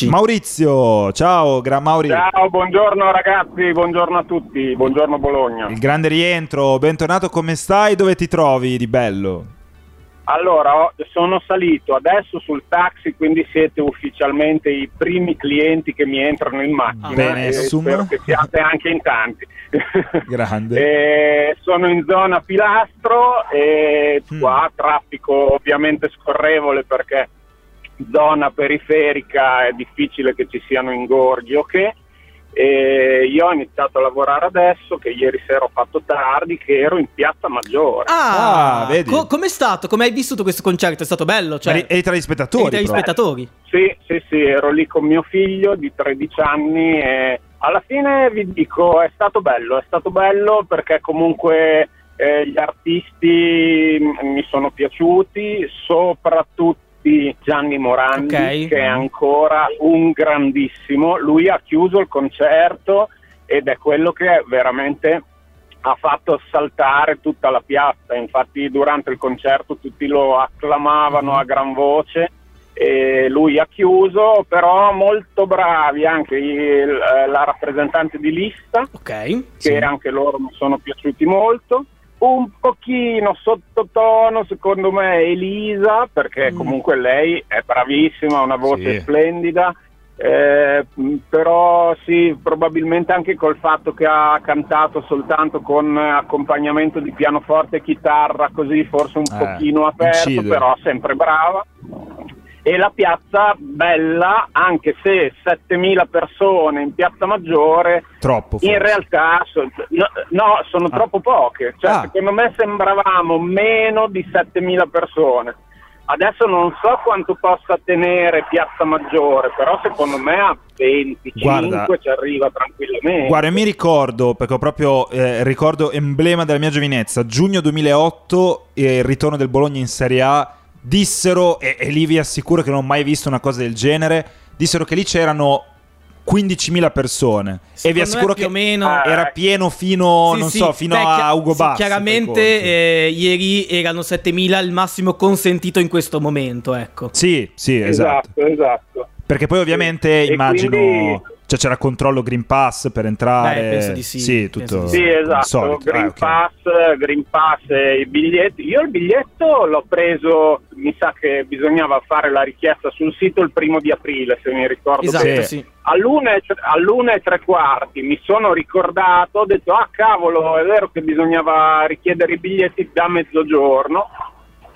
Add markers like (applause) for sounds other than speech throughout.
eccoci. Maurizio, ciao, Gran Mauri. Ciao, buongiorno ragazzi, buongiorno a tutti, buongiorno Bologna. Il grande rientro, bentornato, come stai? Dove ti trovi di bello? Allora, sono salito adesso sul taxi, quindi siete ufficialmente i primi clienti che mi entrano in macchina. Ah, bene, spero che siate anche in tanti. (laughs) Grande. Sono in zona Pilastro e Mm. qua traffico ovviamente scorrevole perché zona periferica è difficile che ci siano ingorghi o che. E io ho iniziato a lavorare adesso, che ieri sera ho fatto tardi, che ero in Piazza Maggiore. Ah, Ah, vedi? co- com'è stato? Come hai vissuto questo concerto? È stato bello? Cioè, Eri, tra gli spettatori. eri tra gli proprio. spettatori? Sì, sì, sì, ero lì con mio figlio di 13 anni e alla fine vi dico è stato bello, è stato bello perché comunque eh, gli artisti mm, mi sono piaciuti, soprattutto Gianni Morandi Ok. che è ancora un grandissimo, lui ha chiuso il concerto ed è quello che veramente ha fatto saltare tutta la piazza, infatti durante il concerto tutti lo acclamavano a gran voce e lui ha chiuso, però molto bravi anche il- eh, la rappresentante di lista, Ok. che Sì. anche loro mi sono piaciuti molto. Un pochino sottotono, secondo me, Elisa, perché Mm. comunque lei è bravissima, ha una voce Sì. splendida. eh, però sì, probabilmente anche col fatto che ha cantato soltanto con accompagnamento di pianoforte e chitarra, così forse un Eh, pochino aperto, incide. però sempre brava e la piazza bella, anche se 7000 persone in piazza Maggiore, Troppo. in realtà so- no, no, sono Ah. troppo poche. Cioè, Ah. secondo me sembravamo meno di 7000 persone. Adesso non so quanto possa tenere Piazza Maggiore, però secondo me a 25 Guarda. ci arriva tranquillamente. Guarda, mi ricordo, perché ho proprio eh, ricordo emblema della mia giovinezza, giugno 2008, eh, il ritorno del Bologna in Serie A, dissero, e, e lì vi assicuro che non ho mai visto una cosa del genere, dissero che lì c'erano 15.000 persone. e vi Secondo assicuro che o meno- Ah, era pieno fino, Sì, non sì, so, fino beh, a Ugo sì, Bassi. chiaramente eh, ieri erano 7000 il massimo consentito in questo momento, ecco. Sì, sì, esatto. esatto, esatto. Perché poi ovviamente E immagino... quindi- Cioè c'era controllo Green Pass per entrare. Beh, penso di sì, tutto penso di Sì, il esatto. Green, Ah, ok. Pass, Green Pass e i biglietti. Io il biglietto l'ho preso, mi sa che bisognava fare la richiesta sul sito il primo di aprile, se mi ricordo Esatto, bene. sì. All'una e, all'una e tre quarti mi sono ricordato, ho detto, ah cavolo, è vero che bisognava richiedere i biglietti da mezzogiorno.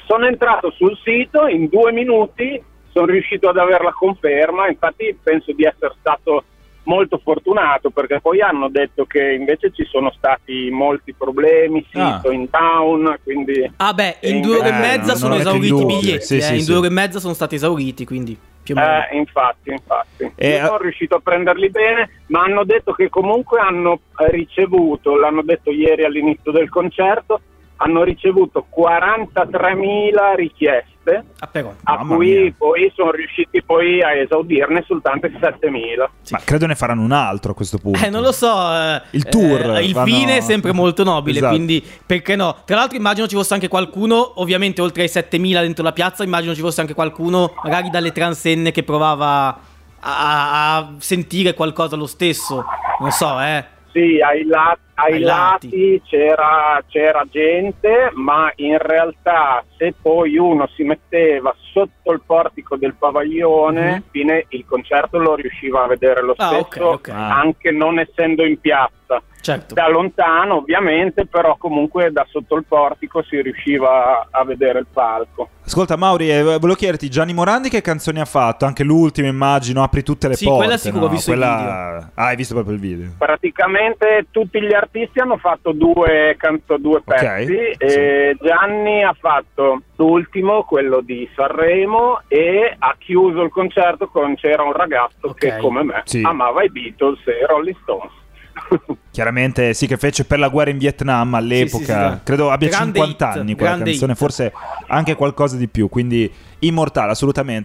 Sono entrato sul sito, in due minuti sono riuscito ad avere la conferma, infatti penso di essere stato molto fortunato perché poi hanno detto che invece ci sono stati molti problemi, Ah. sito in town, quindi... Ah beh, in Eh, due ore e non mezza sono avete esauriti i biglietti, Sì, eh, sì, in sì. due ore e mezza sono stati esauriti, quindi più o meno. Eh, infatti, infatti. E- Io sono riuscito a prenderli bene, ma hanno detto che comunque hanno eh, ricevuto, l'hanno detto ieri all'inizio del concerto, hanno ricevuto 43.000 richieste, Ah, però. a cui mia. poi sono riusciti poi a esaudirne soltanto 7.000. Ma credo ne faranno un altro a questo punto. Eh, non lo so. eh, Il tour, eh, il vanno- fine è sempre molto nobile, Esatto. quindi perché no? Tra l'altro immagino ci fosse anche qualcuno, ovviamente oltre ai 7000 dentro la piazza, immagino ci fosse anche qualcuno, magari dalle transenne, che provava a, a- sentire qualcosa lo stesso. Non so, eh. Sì, ai, la- ai Ai lati, lati. c'era, c'era gente, ma in realtà se poi uno si metteva sotto il portico del pavaglione, Mhm. fine il concerto lo riusciva a vedere lo Ah, ok, stesso, ok. anche non essendo in piazza. Certo. Da lontano ovviamente, però comunque da sotto il portico si riusciva a vedere il palco. Ascolta, Mauri, eh, volevo chiederti: Gianni Morandi che canzoni ha fatto? Anche l'ultima, immagino, apri tutte le Sì, porte. quella sicuro, no? ho visto il Quella- Ah, hai visto proprio il video. Praticamente tutti gli artisti hanno fatto due, canto, due pezzi. e Gianni ha fatto l'ultimo, quello di Sanremo, e ha chiuso il concerto con C'era un ragazzo Ok. che come me Sì. amava i Beatles e Rolling Stones. (laughs) Chiaramente sì, che fece per la guerra in Vietnam all'epoca. Sì, sì, sì. Credo abbia Grande 50 hit, anni quella canzone, hit. forse anche qualcosa di più. Quindi immortale, assolutamente.